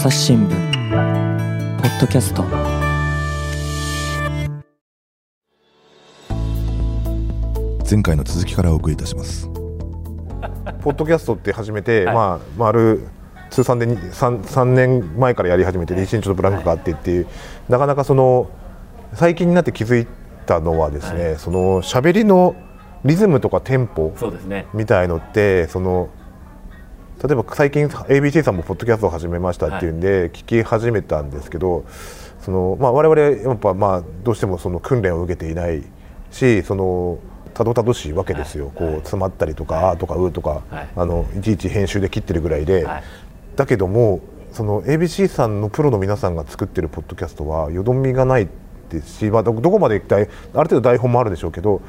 朝日新聞。ポッドキャスト。前回の続きからお送りいたします。ポッドキャストって始めて、まあ丸通算で 3, 3年前からやり始めて一日ちょっとブランクがあってっていうなかなかその最近になって気づいたのはですね、その喋りのリズムとかテンポそうですね。みたいのってその例えば最近 ABC さんもポッドキャストを始めましたっていうんで聞き始めたんですけど、そのまあ我々やっぱまあどうしてもその訓練を受けていないしそのたどたどしいわけですよ、こう詰まったりとか「あ」とか「う」とか、あのいちいち編集で切ってるぐらいで、だけどもその ABC さんのプロの皆さんが作ってるポッドキャストはよどみがないですし、まあ、どこまである程度台本もあるでしょうけど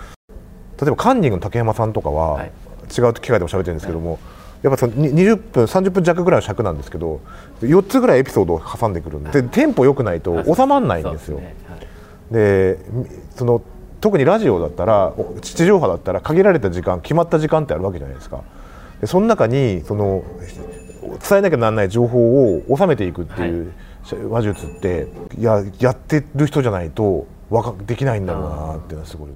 例えばカンニングの竹山さんとかは、違う機会でも喋ってるんですけども、やっぱその20分30分弱ぐらいの尺なんですけど4つぐらいエピソードを挟んでくるんでテンポ良くないと収まらないんですよ。でその特にラジオだったら地上波だったら限られた時間決まった時間ってあるわけじゃないですか。でその中にその伝えなきゃならない情報を収めていくっていう話術ってややってる人じゃないとわかできないんだろうなっていうのはすごい。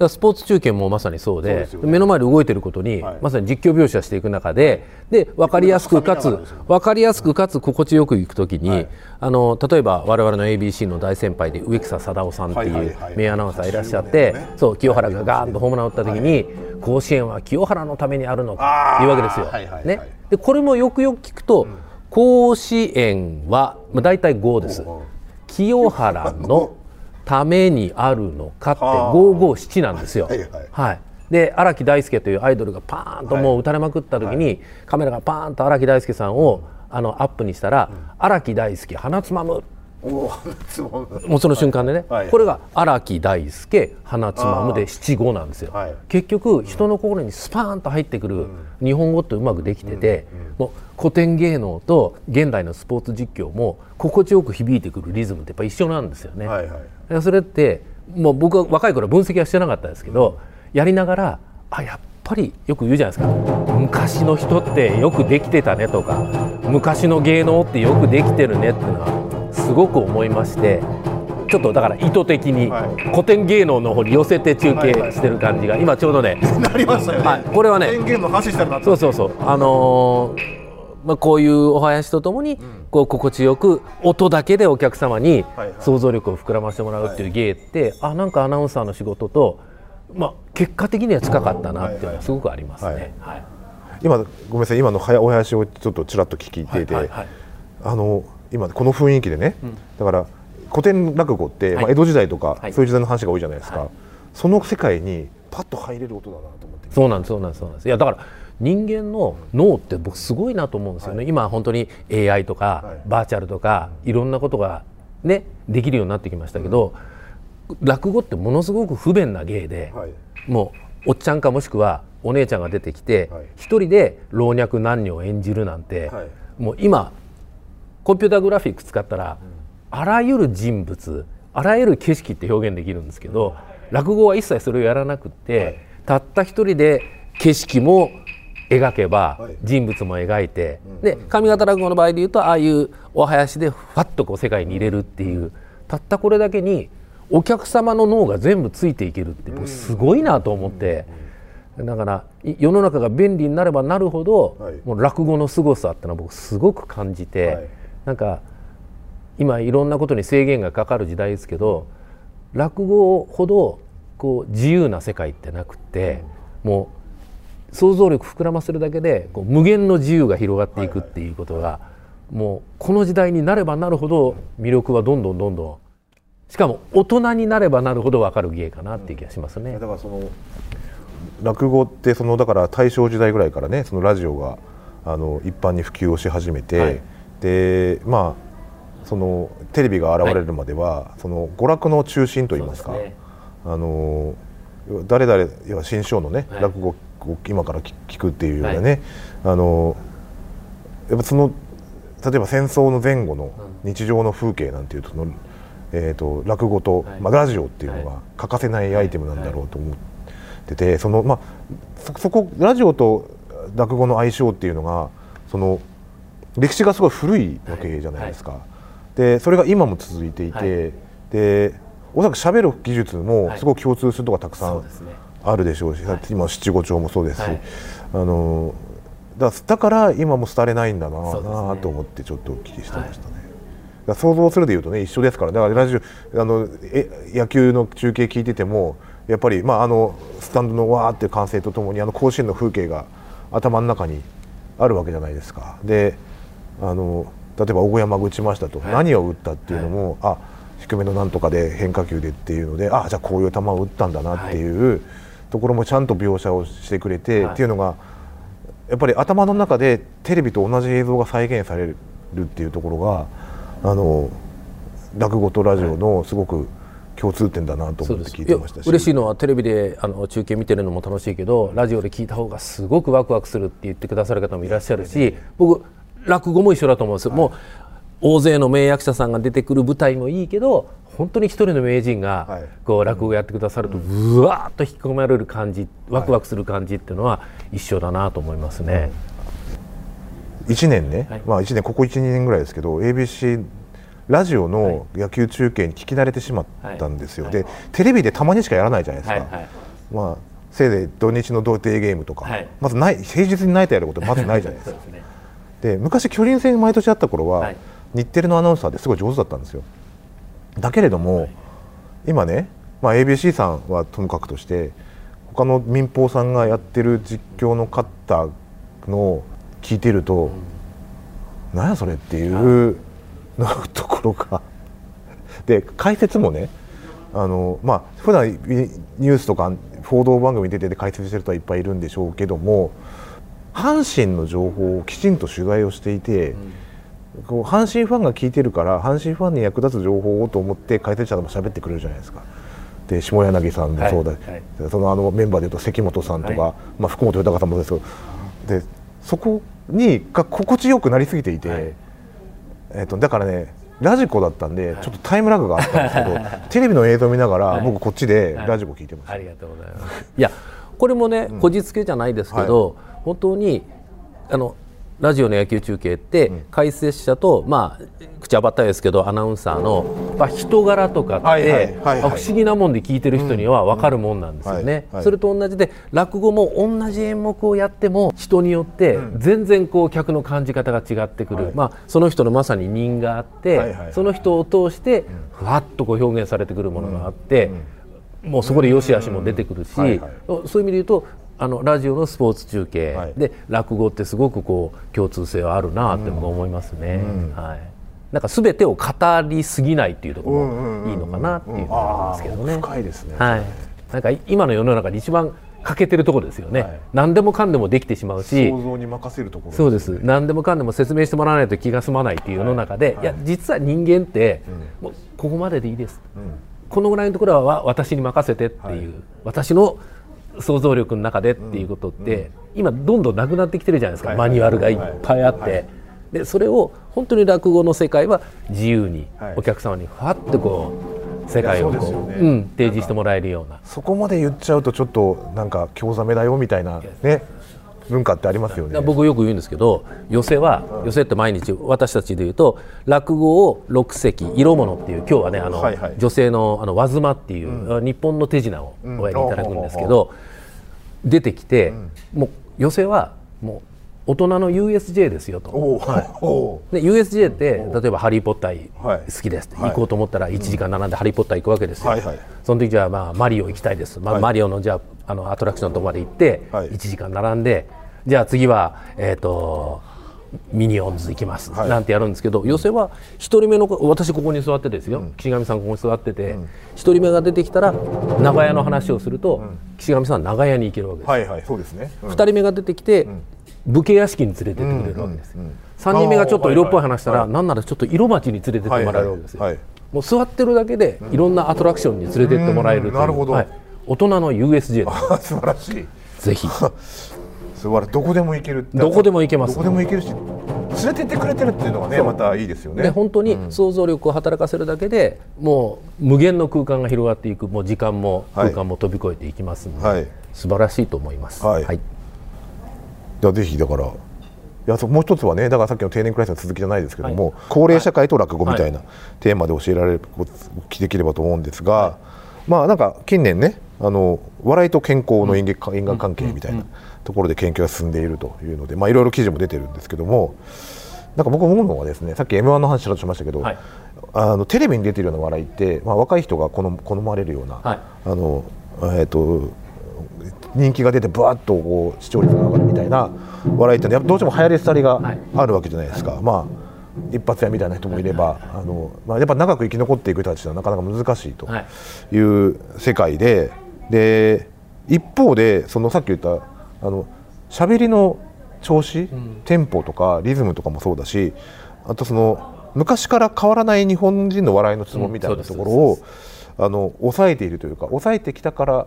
だスポーツ中継もまさにそうで、ね、目の前で動いてることに、はい、まさに実況描写していく中でで分かりやすくかつ分かりやすくかつ心地よくいくときに、はい、あの例えば我々の ABC の大先輩で植草貞夫さんっていう名アナウンサーいらっしゃって、そう清原がガーンとホームラン打った時に、甲子園は清原のためにあるのというわけですよ。ね、でこれもよくよく聞くと、うん、甲子園は、まあ、大体5です。清原のためにあるのかって557なんですよ。はい、はい、で荒木大輔というアイドルがパーンともう打たれまくった時に、はい、カメラがパーンと荒木大輔さんをあのアップにしたら「荒、木大輔鼻つまむ」もうその瞬間でね、はい、これが荒木大輔鼻つまむで七五なんですよ、はい、結局人の心にスパーンと入ってくる日本語ってうまくできてて、もう古典芸能と現代のスポーツ実況も心地よく響いてくるリズムってやっぱ一緒なんですよね、はいはい、それってもう僕は若い頃分析はしてなかったですけど、やりながらあやっぱりよく言うじゃないですか。昔の人ってよくできてたねとか昔の芸能ってよくできてるねっていうのはすごく思いましてちょっとだから意図的に古典芸能の方に寄せて中継してる感じが今ちょうどねなりましたよね、はい、これはね古典芸能そうそうそう。あのーまあ、こういうお囃子とともにこう心地よく音だけでお客様に想像力を膨らませてもらうっていう芸ってあなんかアナウンサーの仕事と、まあ、結果的には近かったなっていうのはすごくありますね。今ごめんなさい。今のお囃子をちょっとちらっと聞いていて、あの今この雰囲気でね、うん、だから古典落語って、はい、まあ、江戸時代とか、はい、そういう時代の話が多いじゃないですか、はい、その世界にパッと入れる音だなと思って。そうなんですそうなんですそうなんです。いやだから人間の脳って僕すごいなと思うんですよね、今本当に AI とか、バーチャルとかいろんなことがねできるようになってきましたけど、うん、落語ってものすごく不便な芸で、もうおっちゃんかもしくはお姉ちゃんが出てきて一、人で老若男女を演じるなんて、もう今コンピューターグラフィック使ったら、あらゆる人物あらゆる景色って表現できるんですけど落語は一切それをやらなくって、たった一人で景色も描けば人物も描いて、で上方落語の場合でいうとああいうお囃子でファッとこう世界に入れるっていうたったこれだけにお客様の脳が全部ついていけるってすごいなと思って。だから世の中が便利になればなるほど、もう落語の凄さってのは僕すごく感じて、なんか今いろんなことに制限がかかる時代ですけど落語ほどこう自由な世界ってなくて、もう想像力膨らませるだけでこう無限の自由が広がっていくっていうことが、もうこの時代になればなるほど魅力はどんどんどんどん。しかも大人になればなるほど分かる芸かなっていう気がしますね。だからその落語ってそのだから大正時代ぐらいからねそのラジオがあの一般に普及をし始めて、はい、でまあそのテレビが現れるまでは、はい、その娯楽の中心といいますか、ね、あの誰々要は新章のね、はい、落語を今から聞くっていうようなね、あのやっぱその例えば戦争の前後の日常の風景なんていうとその、えーと、落語と、まあ、ラジオっていうのが欠かせないアイテムなんだろうと思っててそのまあそこラジオと落語の相性っていうのがその歴史がすごい古いわけじゃないですか、でそれが今も続いていて、でおそらく喋る技術もすごく共通するとこたくさんあるでしょうし、今七五調もそうですし、あのだだから今も廃れないんだな、ね、と思ってちょっとお聞きしてましたね。はい、想像するでいうとね一緒ですからだからラジオあのえ野球の中継聞いててもやっぱり、まあ、あのスタンドのわーっていう歓声とともにあの甲子園の風景が頭の中にあるわけじゃないですか。であの例えば大山が打ちましたと、はい、何を打ったっていうのも、はい、あ低めのなんとかで変化球でっていうのであじゃあこういう球を打ったんだなっていうところもちゃんと描写をしてくれて、っていうのがやっぱり頭の中でテレビと同じ映像が再現されるっていうところがあの落語とラジオのすごく共通点だなと思って聞いてましたし。嬉しいのはテレビであの中継見てるのも楽しいけどラジオで聞いた方がすごくワクワクするって言ってくださる方もいらっしゃるし僕落語も一緒だと思うんですよ、はい、もう大勢の名役者さんが出てくる舞台もいいけど本当に一人の名人がこう落語やってくださるとうわっと引き込まれる感じワクワクする感じっていうのは一緒だなと思いますね。1年ね、はい、まあ1年ここ12年ぐらいですけど ABC ラジオの野球中継に聞き慣れてしまったんですよ、はい、でテレビでたまにしかやらないじゃないですか、はいはい、まあせいぜい土日の童貞ゲームとか、まずない平日にないとやることまずないじゃないですかで、ね、昔巨人戦毎年あった頃は、日テレのアナウンサーですごい上手だったんですよ。だけれども、今ね、まあ、ABC さんはともかくとして他の民放さんがやってる実況の方のを聞いてると、うん、何やそれっていうのところが。で解説もねあのまあ普段ニュースとか報道番組出てて解説してる人はいっぱいいるんでしょうけども阪神の情報をきちんと取材をしていて、うん、こう阪神ファンが聞いてるから阪神ファンに役立つ情報をと思って解説者でも喋ってくれるじゃないですか。で下柳さんもそうだ、はいはい、そのあのメンバーでいうと関本さんとか、はい、まあ、福本豊さんもですけどでそこにが心地よくなりすぎていて。えーと、だからねラジコだったんで、ちょっとタイムラグがあったんですけど、テレビの映像を見ながら、僕こっちでラジコ聞いてます、ありがとうございます。いやこれもね、こじつけじゃないですけど、本当にあのラジオの野球中継って解説者と、まあ口あばったいですけどアナウンサーの、まあ、人柄とかって不思議なもんで聞いてる人には分かるもんなんですよね。それと同じで落語も同じ演目をやっても人によって全然こう客の感じ方が違ってくる、はい、まあ、その人のまさに人があって、その人を通してふわっとこう表現されてくるものがあって。もうそこで良し悪しも出てくるし、そういう意味で言うとあのラジオのスポーツ中継、はい、で落語ってすごくこう共通性はあるなって思いますね。うんはい、なんかすべてを語りすぎないっていうところもいいのかなっていうのはありますけどね。深いですね。はい。なんか今の世の中で一番欠けてるところですよね、はい、何でもかんでもできてしまうし想像に任せるところ、ね、そうです。何でもかんでも説明してもらわないと気が済まないっていう世の中で、はい、いや実は人間って、うん、もうここまででいいです、うん、このぐらいのところは私に任せてっていう、私の想像力の中でっていうことって、今どんどんなくなってきてるじゃないですか、マニュアルがいっぱいあって、でそれを本当に落語の世界は自由にお客様にふわっとこう世界を提示してもらえるような。そこまで言っちゃうとちょっとなんか興ざめだよみたいなね文化ってありますよね。僕よく言うんですけど寄席は寄席って毎日私たちで言うと落語を六席色物っていう今日はねあの、女性のあの和妻っていう、うん、日本の手品をおやりいただくんですけど、うん、出てきて、うん、もう寄席はもう大人の USJ ですよと、はい、で USJ って例えば「ハリー・ポッター好きです」って、はい、行こうと思ったら1時間並んで「ハリー・ポッター」行くわけですよ、はいはい、その時じゃあ、まあ、マリオ行きたいです、まあ、マリオのじゃああのアトラクションのとこまで行って、1時間並んでじゃあ次はえっ、ー、とミニオンズ行きます、はい、なんてやるんですけど寄席は1人目の私ここに座ってですよ、うん、岸上さんここに座ってて、うん、1人目が出てきたら長屋の話をすると、うん、岸上さんは長屋に行けるわけです、はいはいそうですね。うん、2人目が出てきて、武家屋敷に連れてってくれるわけです、うんうんうん、3人目がちょっと色っぽい話したら、はいはい、なんならちょっと色町に連れてってもらえるわけですよ、はいはい。はい、もう座ってるだけでいろんなアトラクションに連れてってもらえるなるほど、はい、大人の USJ 素晴らしい。ぜひ 素晴らしいどこでも行けるどこでも行けます。どこでも行けるし連れてってくれてるっていうのがねまたいいですよね。で本当に想像力を働かせるだけで、うん、もう無限の空間が広がっていくもう時間も空間も飛び越えていきますので、はい、素晴らしいと思います。はい、はい、じゃぜひだからやそもう一つはねだからさっきの定年クラスの続きじゃないですけども、高齢社会と落語みたいなテーマで教えられるお聞きできればと思うんですが、まあなんか近年ねあの笑いと健康の因果関係みたいなところで研究が進んでいるというので、まあ、いろいろ記事も出てるんですけどもなんか僕思うのはですねさっき m 1の話しましたけど、はい。あのテレビに出てるような笑いって、まあ、若い人が好む好まれるような、はい。あのえー、と人気が出てぶわっとこう視聴率が上がるみたいな笑いってやっぱどうしても流行り廃りがはい。あるわけじゃないですか。まあ一発屋みたいな人もいれば、あのまあ、やっぱ長く生き残っていく人たちはなかなか難しいとはい。いう世界で、で一方でそのさっき言ったあの喋りの調子、テンポとかリズムとかもそうだしあとその昔から変わらない日本人の笑いのツボみたいなところを、あの抑えているというか抑えてきたから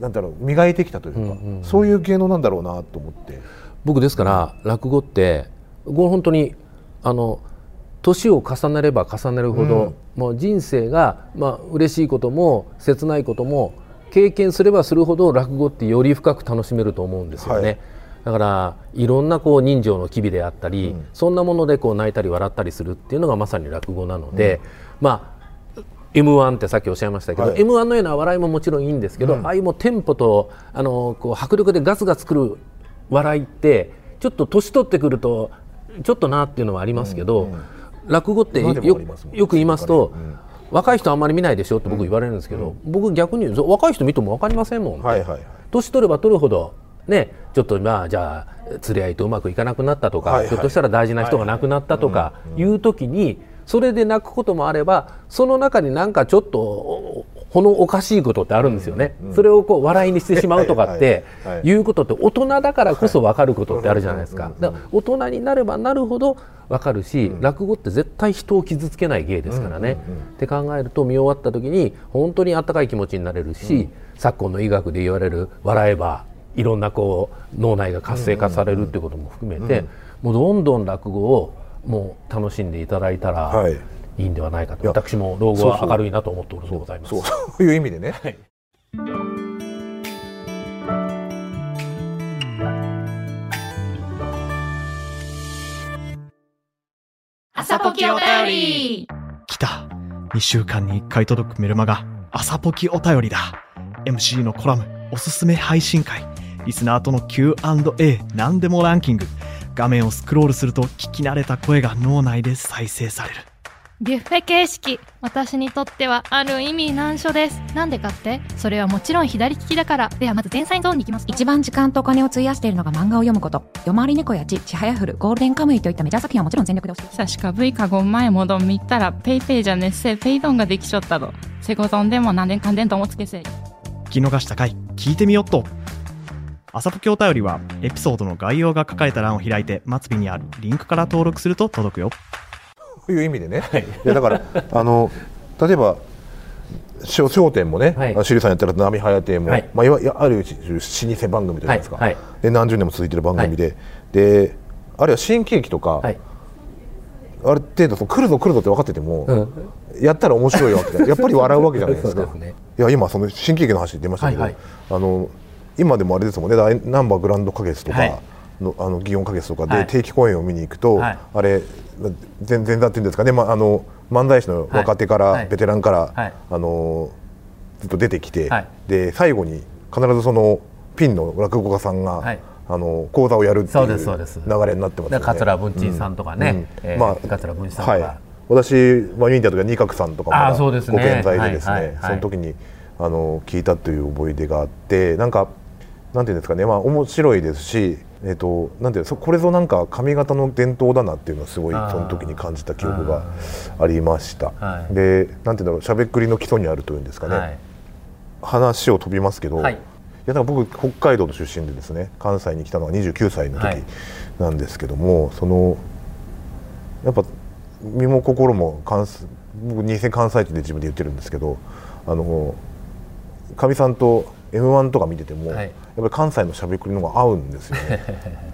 なんだろう磨いてきたというか、そういう芸能なんだろうなと思って。僕ですから落語ってこれ本当にあの年を重ねれば重ねるほど、もう人生がまあ嬉しいことも切ないことも経験すればするほど落語ってより深く楽しめると思うんですよね。はい。だからいろんなこう人情の機微であったり、そんなものでこう泣いたり笑ったりするっていうのがまさに落語なので、まあ m 1ってさっきおっしゃいましたけど、はい。m 1のような笑いももちろんいいんですけど、ああいうもうテンポとあのこう迫力でガツガツくる笑いってちょっと年取ってくるとちょっとなっていうのはありますけど、落語ってよく言いますと、若い人あんまり見ないでしょって僕言われるんですけど、僕逆に若い人見ても分かりませんもん。はいはいはい。年取れば取るほどねちょっとまあじゃあ連れ合いとうまくいかなくなったとか、はいはい。ひょっとしたら大事な人が亡くなったとかいう時にそれで泣くこともあればその中になんかちょっとおほのおかしいことってあるんですよね、それをこう笑いにしてしまうとかっていうことって大人だからこそ分かることってあるじゃないですか。だから大人になればなるほど分かるし、落語って絶対人を傷つけない芸ですからね、って考えると見終わった時に本当にあったかい気持ちになれるし、昨今の医学で言われる笑えばいろんなこう脳内が活性化されるっていうことも含めて、もうどんどん落語をもう楽しんでいただいたらはい。いいんではないかと、や私も老後は明るいなと思っておるのでございます。そうそういう意味でね、朝ポキお便り。来た。2週間に1回届くメルマガ。朝ポキお便りだ。MC のコラムおすすめ配信会。リスナーとの Q&A 何でもランキング。画面をスクロールすると聞き慣れた声が脳内で再生される。ビュッフェ形式。私にとってはある意味難所です。なんでかって？それはもちろん左利きだから。ではまず前菜ゾーンに行きます。一番時間とお金を費やしているのが漫画を読むこと。夜回り猫やち、ちはやふる、ゴールデンカムイといったメジャー作品はもちろん全力で押して。사실か5前もどん見たらペイペイじゃねっせペイドンができちゃったとセコドンでも何年かんでんともつけせ聞き逃した回聞いてみよっと。朝ポキお便りはエピソードの概要が書かれた欄を開いて末尾にあるリンクから登録すると届くよという意味でね、い。やだからあの例えば『笑笑点』もね、はい。シリさんやったら「波早亭も」はい。まあ、いわある種老舗番組じゃないですか、はい。はい。で何十年も続いてる番組で、であるいは新喜劇とか、はい。ある程度その来るぞ来るぞって分かってても、うん。やったら面白いわけで やっぱり笑うわけじゃないですか。ね。いや今その新喜劇の話出ましたけど、はいはい。あの今でもあれですもんね。大ナンバーグランド花月とか、はいのあの祇園花月とかはい。で定期公演を見に行くと、はい。あれ全然だっていうんですかね、まあ、あの漫才師の若手から、はい。ベテランから、はい。あのずっと出てきて、はい。で最後に必ずそのピンの落語家さんが、はい。あの講座をやるっていそう流れになってますよね。桂文珍さんとかね、うん。えーまあ桂文枝さんとか、はい、私、まあ、見に行った時は二角さんとかもあーそうですね。ご健在でですね、その時にあの聞いたという思い出があってなんかなんていうんですかね。まあ面白いですし、えっとなんていうこれぞなんか髪型の伝統だなっていうのはすごいその時に感じた記憶がありました。はい。でなんていうんだろうしゃべっくりの基礎にあるというんですかね、はい。話を飛びますけど、はい。いやだから僕北海道の出身でですね関西に来たのは29歳のはい。時なんですけども、そのやっぱ身も心も関西僕二世関西人で自分で言ってるんですけどあのかみさんと m 1とか見てても、はいぱり関西のしゃべくりの方が合うんですよね。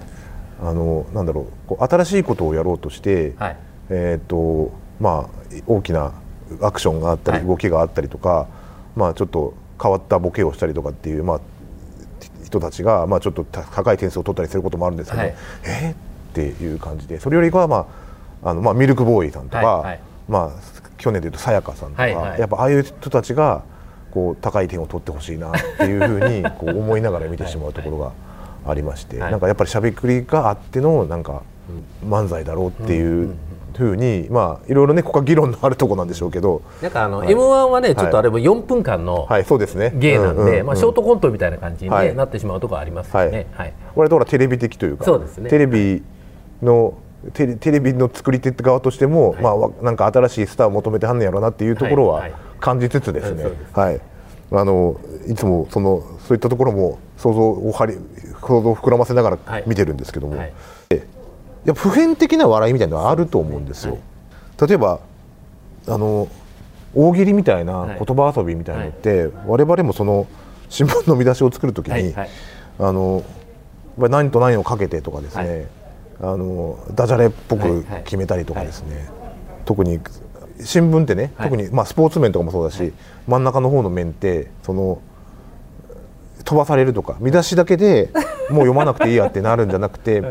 あのなんだろうこう新しいことをやろうとして、はい。えーとまあ、大きなアクションがあったり、はい。動きがあったりとか、まあ、ちょっと変わったボケをしたりとかっていう、まあ、人たちが、まあ、ちょっと高い点数を取ったりすることもあるんですけど、はい、え？ー、っていう感じでそれよりは、まああのまあ、ミルクボーイさんとか、はいはい、まあ、去年でいうとさやかさんとか、はいはい、やっぱああいう人たちがこう高い点を取ってほしいなっていうふうに こう思いながら見てしまうところがありまして、はい、なんかやっぱりしゃべくりがあってのなんか漫才だろうっていうふうにまあいろいろねここは議論のあるところなんでしょうけど。なんかあの、はい、M1 はねちょっとあれも4分間のはいそうですね。芸なんで、まあショートコントみたいな感じに、ねなってしまうところありますよね。はい。これとテレビ的というかそうですね。テレビのテレテレビの作り手側としても、まあなんか新しいスターを求めてはんねやろうなっていうところは感じつつですね。はい。あのいつもそのそういったところも想像をはり想像を膨らませながら見てるんですけども、はい、や普遍的な笑いみたいなのはあると思うんですよ。例えばあの大喜利みたいな言葉遊びみたいなのって、はい、我々もその新聞の見出しを作るときに、はい。はい、あの何と何をかけてとかですね、はい、あのダジャレっぽく決めたりとかですね、はいはい、特に新聞ってね、特にまあスポーツ面とかもそうだし、真ん中の方の面ってその飛ばされるとか見出しだけで もう読まなくていいやってなるんじゃなくて、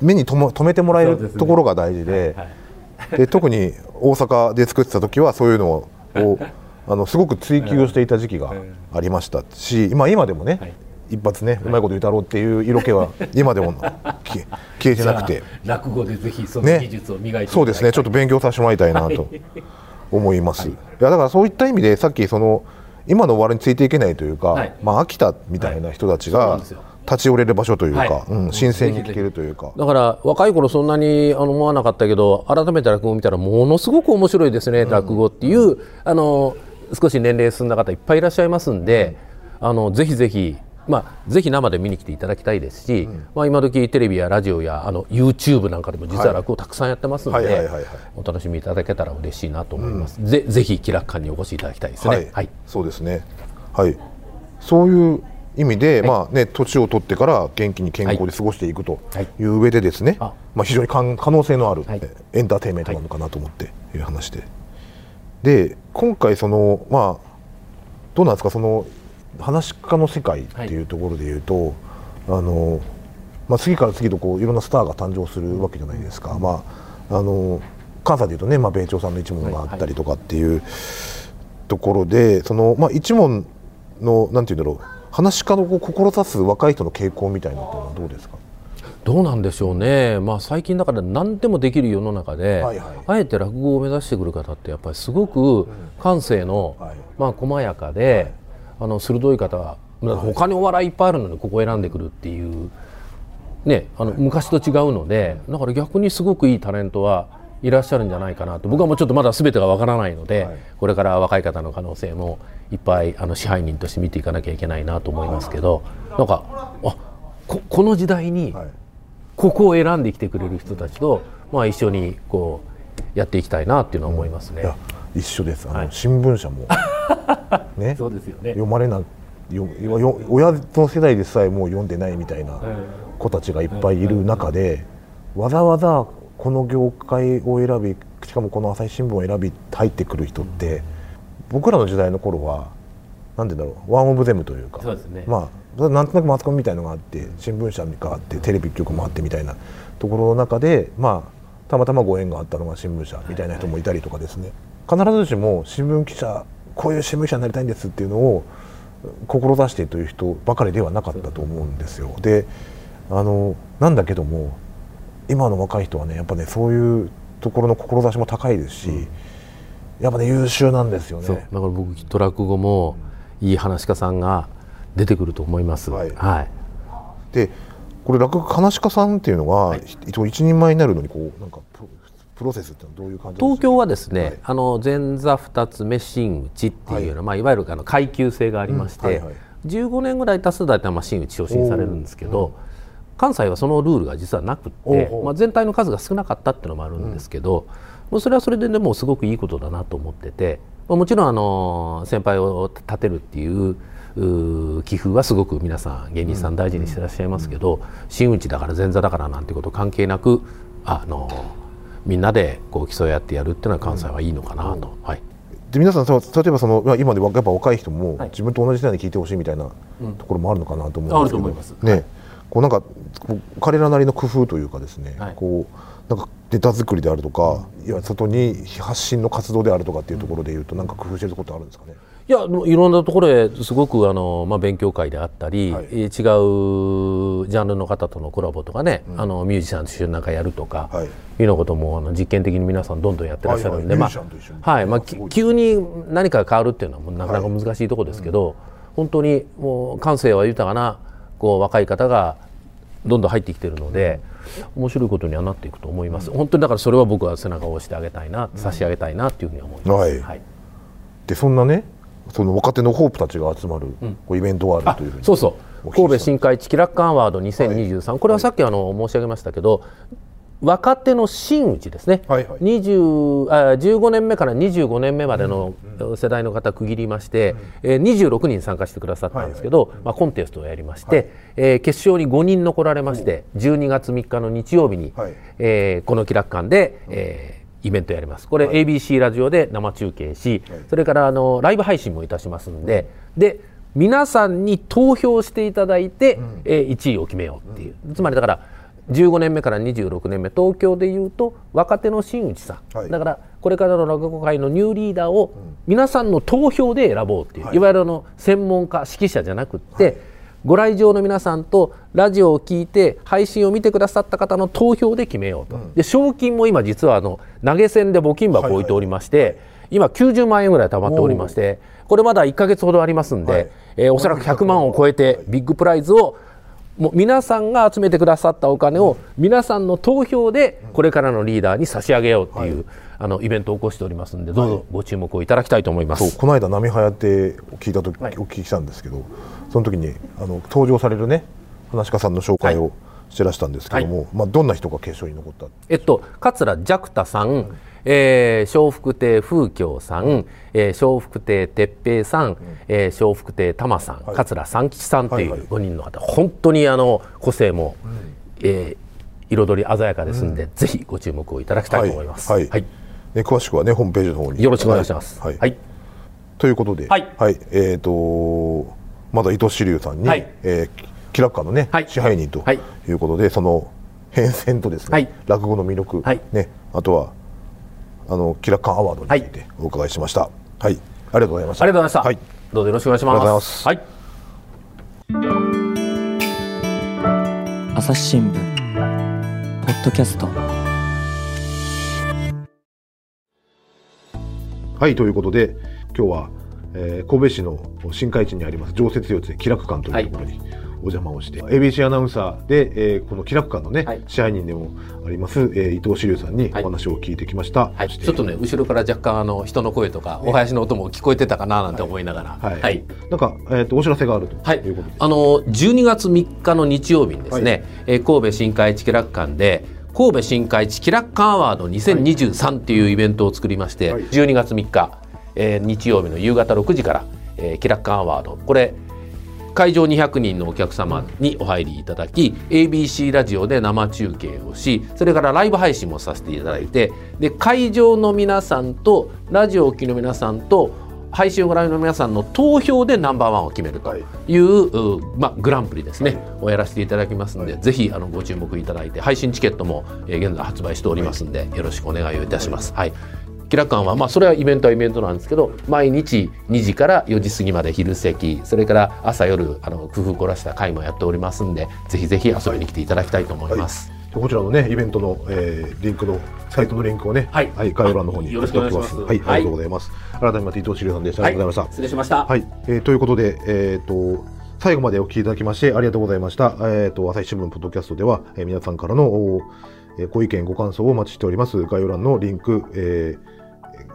目に留めてもらえるところが大事で。で特に大阪で作ってた時はそういうのを あのすごく追求していた時期がありましたし、まあ、今でもね、はい、一発ね、うまいこと言うたろうっていう色気は 今でも消えてなくて。落語でぜひその技術を磨いて、ね、そうですね。ちょっと勉強させてもらいたいなと 思います、はい、いやだからそういった意味でさっきその今の終わりについていけないというか、はい、まあ飽きたみたいな人たちが、立ち寄れる場所というか、はい、うん、新鮮に聞けるというか。だから若い頃そんなにあの思わなかったけど改めて落語を見たらものすごく面白いですね、うん、落語っていうあの少し年齢進んだ方いっぱいいらっしゃいますんで、うん、あのぜひぜひまあ、ぜひ生で見に来ていただきたいですし、うん、まあ、今時テレビやラジオやあの YouTube なんかでも実は落語たくさんやってますのでお楽しみいただけたら嬉しいなと思います、うん、ぜぜひ気楽館にお越しいただきたいですね、はい、はい、そうですね。はい。そういう意味で、はい、まあね、年を取ってから元気に健康で過ごしていくとい。う上でですね、はい、まあ、非常に可能性のあるエンターテインメントなのかなと思っていう話で、で今回そのまあどうなんですか？その話し家の世界っていうところでいうと、あのまあ、次から次とこういろんなスターが誕生するわけじゃないですか、まあ、あの関西でいうとね、まあ、米朝さんの一門があったりとかっていうところで、そのまあ、一門のなんていうんだろう話し家の志す若い人の傾向みたいなのはどうですか？どうなんでしょうね、まあ、最近だから何でもできる世の中で、はいはい、あえて落語を目指してくる方ってやっぱりすごく感性の、まあ、細やかで、はい、あの鋭い方は他にお笑いいっぱいあるのにここを選んでくるっていう、ね、あの昔と違うのでだから逆にすごくいいタレントはいらっしゃるんじゃないかなと。僕はもうちょっとまだ全てがわからないので、はい、これから若い方の可能性もいっぱいあの支配人として見ていかなきゃいけないなと思いますけどなんかあここの時代にここを選んできてくれる人たちと、まあ、一緒にこうやっていきたいなっていうのは思いますね。一緒です。あの、はい、新聞社も ね。そうですよね。読まれなよよ親の世代でさえもう読んでないみたいな子たちがいっぱいいる中で、わざわざこの業界を選びしかもこの朝日新聞を選び入ってくる人って、僕らの時代の頃は何て言うんだろうワン・オブ・ゼムというかそうです、ね、まあなんとなくマスコミみたいのがあって新聞社があってテレビ局もあってみたいなところの中でまあたまたまご縁があったのが新聞社みたいな人もいたりとかですね、必ずしも新聞記者こういう新聞社になりたいんですっていうのを志してという人ばかりではなかったと思うんですよ。であのなんだけども今の若い人はねやっぱねそういうところの志も高いですし、うん、やっぱね優秀なんですよね。だから僕きっと落語もいい話家さんが出てくると思います。はい、はい、でこれ落語話家さんっていうのは、はい、一人前になるのにこうなんかプロセスってどういう感じ東京はですね、はい、あの前座二つ目真打ちっていうのは、はい。まあ、いわゆるあの階級制がありまして、うんはいはい、15年ぐらい経つと大体まあ真打ち昇進されるんですけど、関西はそのルールが実はなくってまあ、全体の数が少なかったっていうのもあるんですけど、うん、それはそれででもすごくいいことだなと思ってて、まあ、もちろんあの先輩を立てるっていう寄付はすごく皆さん芸人さん大事にしてらっしゃいますけど、真打ちだから前座だからなんてこと関係なくあのみんなでこう競い合ってやるっていうのは関西はいいのかなと。はい。で皆さん例えばそのまあ今でやっぱ若い人もはい。自分と同じ世代に聞いてほしいみたいなところもあるのかなと思うんですけど、あると思います。ね、こうなんか彼らなりの工夫というかですね、はい。こうなんかネタ作りであるとか、いや外に発信の活動であるとかっていうところでいうとなんか工夫してるところってあるんですかね？いやいろんなところですごくあの、まあ、勉強会であったり、はい。えー違うジャンルの方とのコラボとかね、あのミュージシャンと一緒になんかやるとか、はい。い、うようなこともあの実験的に皆さんどんどんやってらっしゃるんで、はいはい。まあ急に何かが変わるっていうのはなかなか難しいところですけど、本当にもう感性は豊かなこう若い方がどんどん入ってきてるので、面白いことにはなっていくと思います、本当にだからそれは僕は背中を押してあげたいな、差し上げたいなっていうふうに思います。はい。でそんなねその若手のホープたちが集まる、こうイベントがあるというふうにそうそう。神戸新海地気楽館アワード2023、これはさっきあの申し上げましたけど若手の真打ちですね、はいはい。20あ15年目から25年目までの世代の方区切りまして、えー26人参加してくださったんですけど、まあ、コンテストをやりまして、えー決勝に5人残られまして12月3日の日曜日に、はい。えーこの気楽館で、えーイベントやります。これ ABC ラジオで生中継し、それからあのライブ配信もいたしますんで、で皆さんに投票していただいて、えー1位を決めようっていう、つまりだから15年目から26年目東京でいうと若手の真打ちさん、はい。だからこれからの落語界のニューリーダーを皆さんの投票で選ぼうっていう、い、わゆるあの専門家指揮者じゃなくって、ご来場の皆さんとラジオを聞いて配信を見てくださった方の投票で決めようと、で賞金も今実はあの投げ銭で募金箱を置いておりまして、今90万円ぐらい貯まっておりましてこれまだ1か月ほどありますんで、はい。えーおそらく100万を超えてビッグプライズをもう皆さんが集めてくださったお金を皆さんの投票でこれからのリーダーに差し上げようっていう、あのイベントを起こしておりますんでどうぞご注目をいただきたいと思います。そうこの間波早って聞いた時、はい。お聞きしたんですけどその時にあの登場されるね話し家さんの紹介をしてらしたんですけども、まあ、どんな人が決勝に残った？えっと、桂ジャクタさん、えー笑福亭風京さん、えー笑福亭哲平さん、えー笑福亭玉さん、はい。桂三吉さんっていはいはい。う5人の方、本当にあの個性も、えー彩り鮮やかですんで、ぜひご注目をいただきたいと思います。はい。はいね、詳しくはねホームページの方に。よろしくお願いします。はい。はい。ということで、はい。えっ、とまだ伊藤志龍さんに、はい。えー気楽館のね、はい。支配人とはい。いうことで、その変遷とですね、はい。落語の魅力、はい。ね、あとはあの気楽館アワードについてお伺いしました。はい、ありがとうございました。ありがとうございました。はい、どうぞよろしくお願いします。ありがとうございます。はい。朝日新聞ポッドキャストはい、ということで今日は、えー神戸市の新海地にあります常設用地で気楽館というところにお邪魔をして、ABC アナウンサーで、えーこの気楽館のね、はい。支配人でもあります、えー伊藤志龍さんにはい。お話を聞いてきました。はい、ちょっとね後ろから若干あの人の声とかお囃子の音も聞こえてたかななんて思いながら、はい、なんか、えー、とお知らせがあるとはい。いうことで、あの12月3日の日曜日にですね、はい。えー神戸新海地気楽館で神戸新海地気楽館アワード2023っていうイベントを作りまして、はい。12月3日、えー日曜日の夕方6時から、えー、気楽館アワード。これ会場200人のお客様にお入りいただき ABC ラジオで生中継をしそれからライブ配信もさせていただいてで会場の皆さんとラジオをお聞きの皆さんと配信をご覧の皆さんの投票でナンバーワンを決めるという,う、まあ、グランプリですね、をやらせていただきますので、ぜひあのご注目いただいて配信チケットも、えー現在発売しておりますので、よろしくお願いをいたします。はい。キラ館は、まあ、それはイベントはイベントなんですけど毎日2時から4時過ぎまで昼席それから朝夜あの工夫凝らした会もやっておりますんでぜひぜひ遊びに来ていただきたいと思います。こちらのねイベントの、えーリンクのサイトのリンクをね、はい概要欄の方に貼っておきはい、ありがとうございます。改めまして伊藤志龍さんでした。ありがとうございました。失礼しました。はい、えーということで、えー、と最後までお聞きいただきましてありがとうございました。えー、と朝日新聞ポッドキャストでは、えー皆さんからの、おえーご意見ご感想をお待ちしております。概要欄のリンク、えー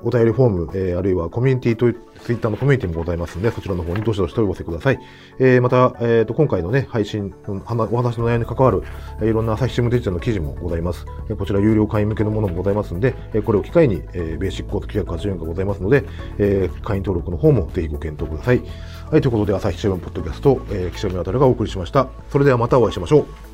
お便りフォーム、えーあるいはコミュニティとツイッターのコミュニティもございますので、そちらの方にどしどしとお寄せください。えーまた、えー、と今回のね、配信、お話の内容に関わる、えーいろんな朝日新聞デジタルの記事もございます。えーこちら有料会員向けのものもございますので、えーこれを機会に、えーベーシックコース980円がございますので、えー会員登録の方もぜひご検討ください。はい、ということで、朝日新聞ポッドキャスト、えー、岸上渡がお送りしました。それではまたお会いしましょう。